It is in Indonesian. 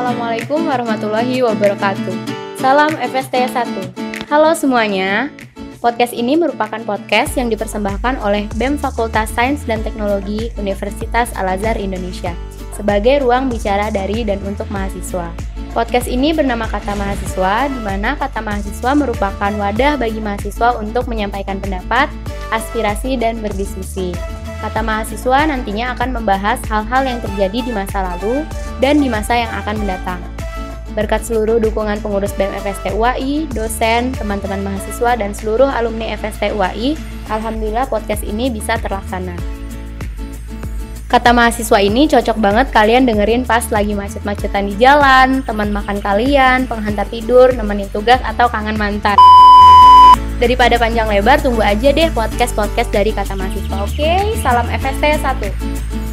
Assalamualaikum warahmatullahi wabarakatuh. Salam FST 1. Halo semuanya. Podcast ini merupakan podcast yang dipersembahkan oleh BEM Fakultas Sains dan Teknologi Universitas Al-Azhar Indonesia sebagai ruang bicara dari dan untuk mahasiswa. Podcast ini bernama Kata Mahasiswa, di mana kata mahasiswa merupakan wadah bagi mahasiswa untuk menyampaikan pendapat, aspirasi, dan berdiskusi. Kata mahasiswa nantinya akan membahas hal-hal yang terjadi di masa lalu dan di masa yang akan mendatang. Berkat seluruh dukungan pengurus BEM FST UAI, dosen, teman-teman mahasiswa, dan seluruh alumni FST UAI, Alhamdulillah podcast ini bisa terlaksana. Kata mahasiswa ini cocok banget kalian dengerin pas lagi macet-macetan di jalan, teman makan kalian, penghantar tidur, nemenin tugas, atau kangen mantan. Daripada panjang lebar, tunggu aja deh podcast-podcast dari kata mahasiswa. Oke, salam FST 1.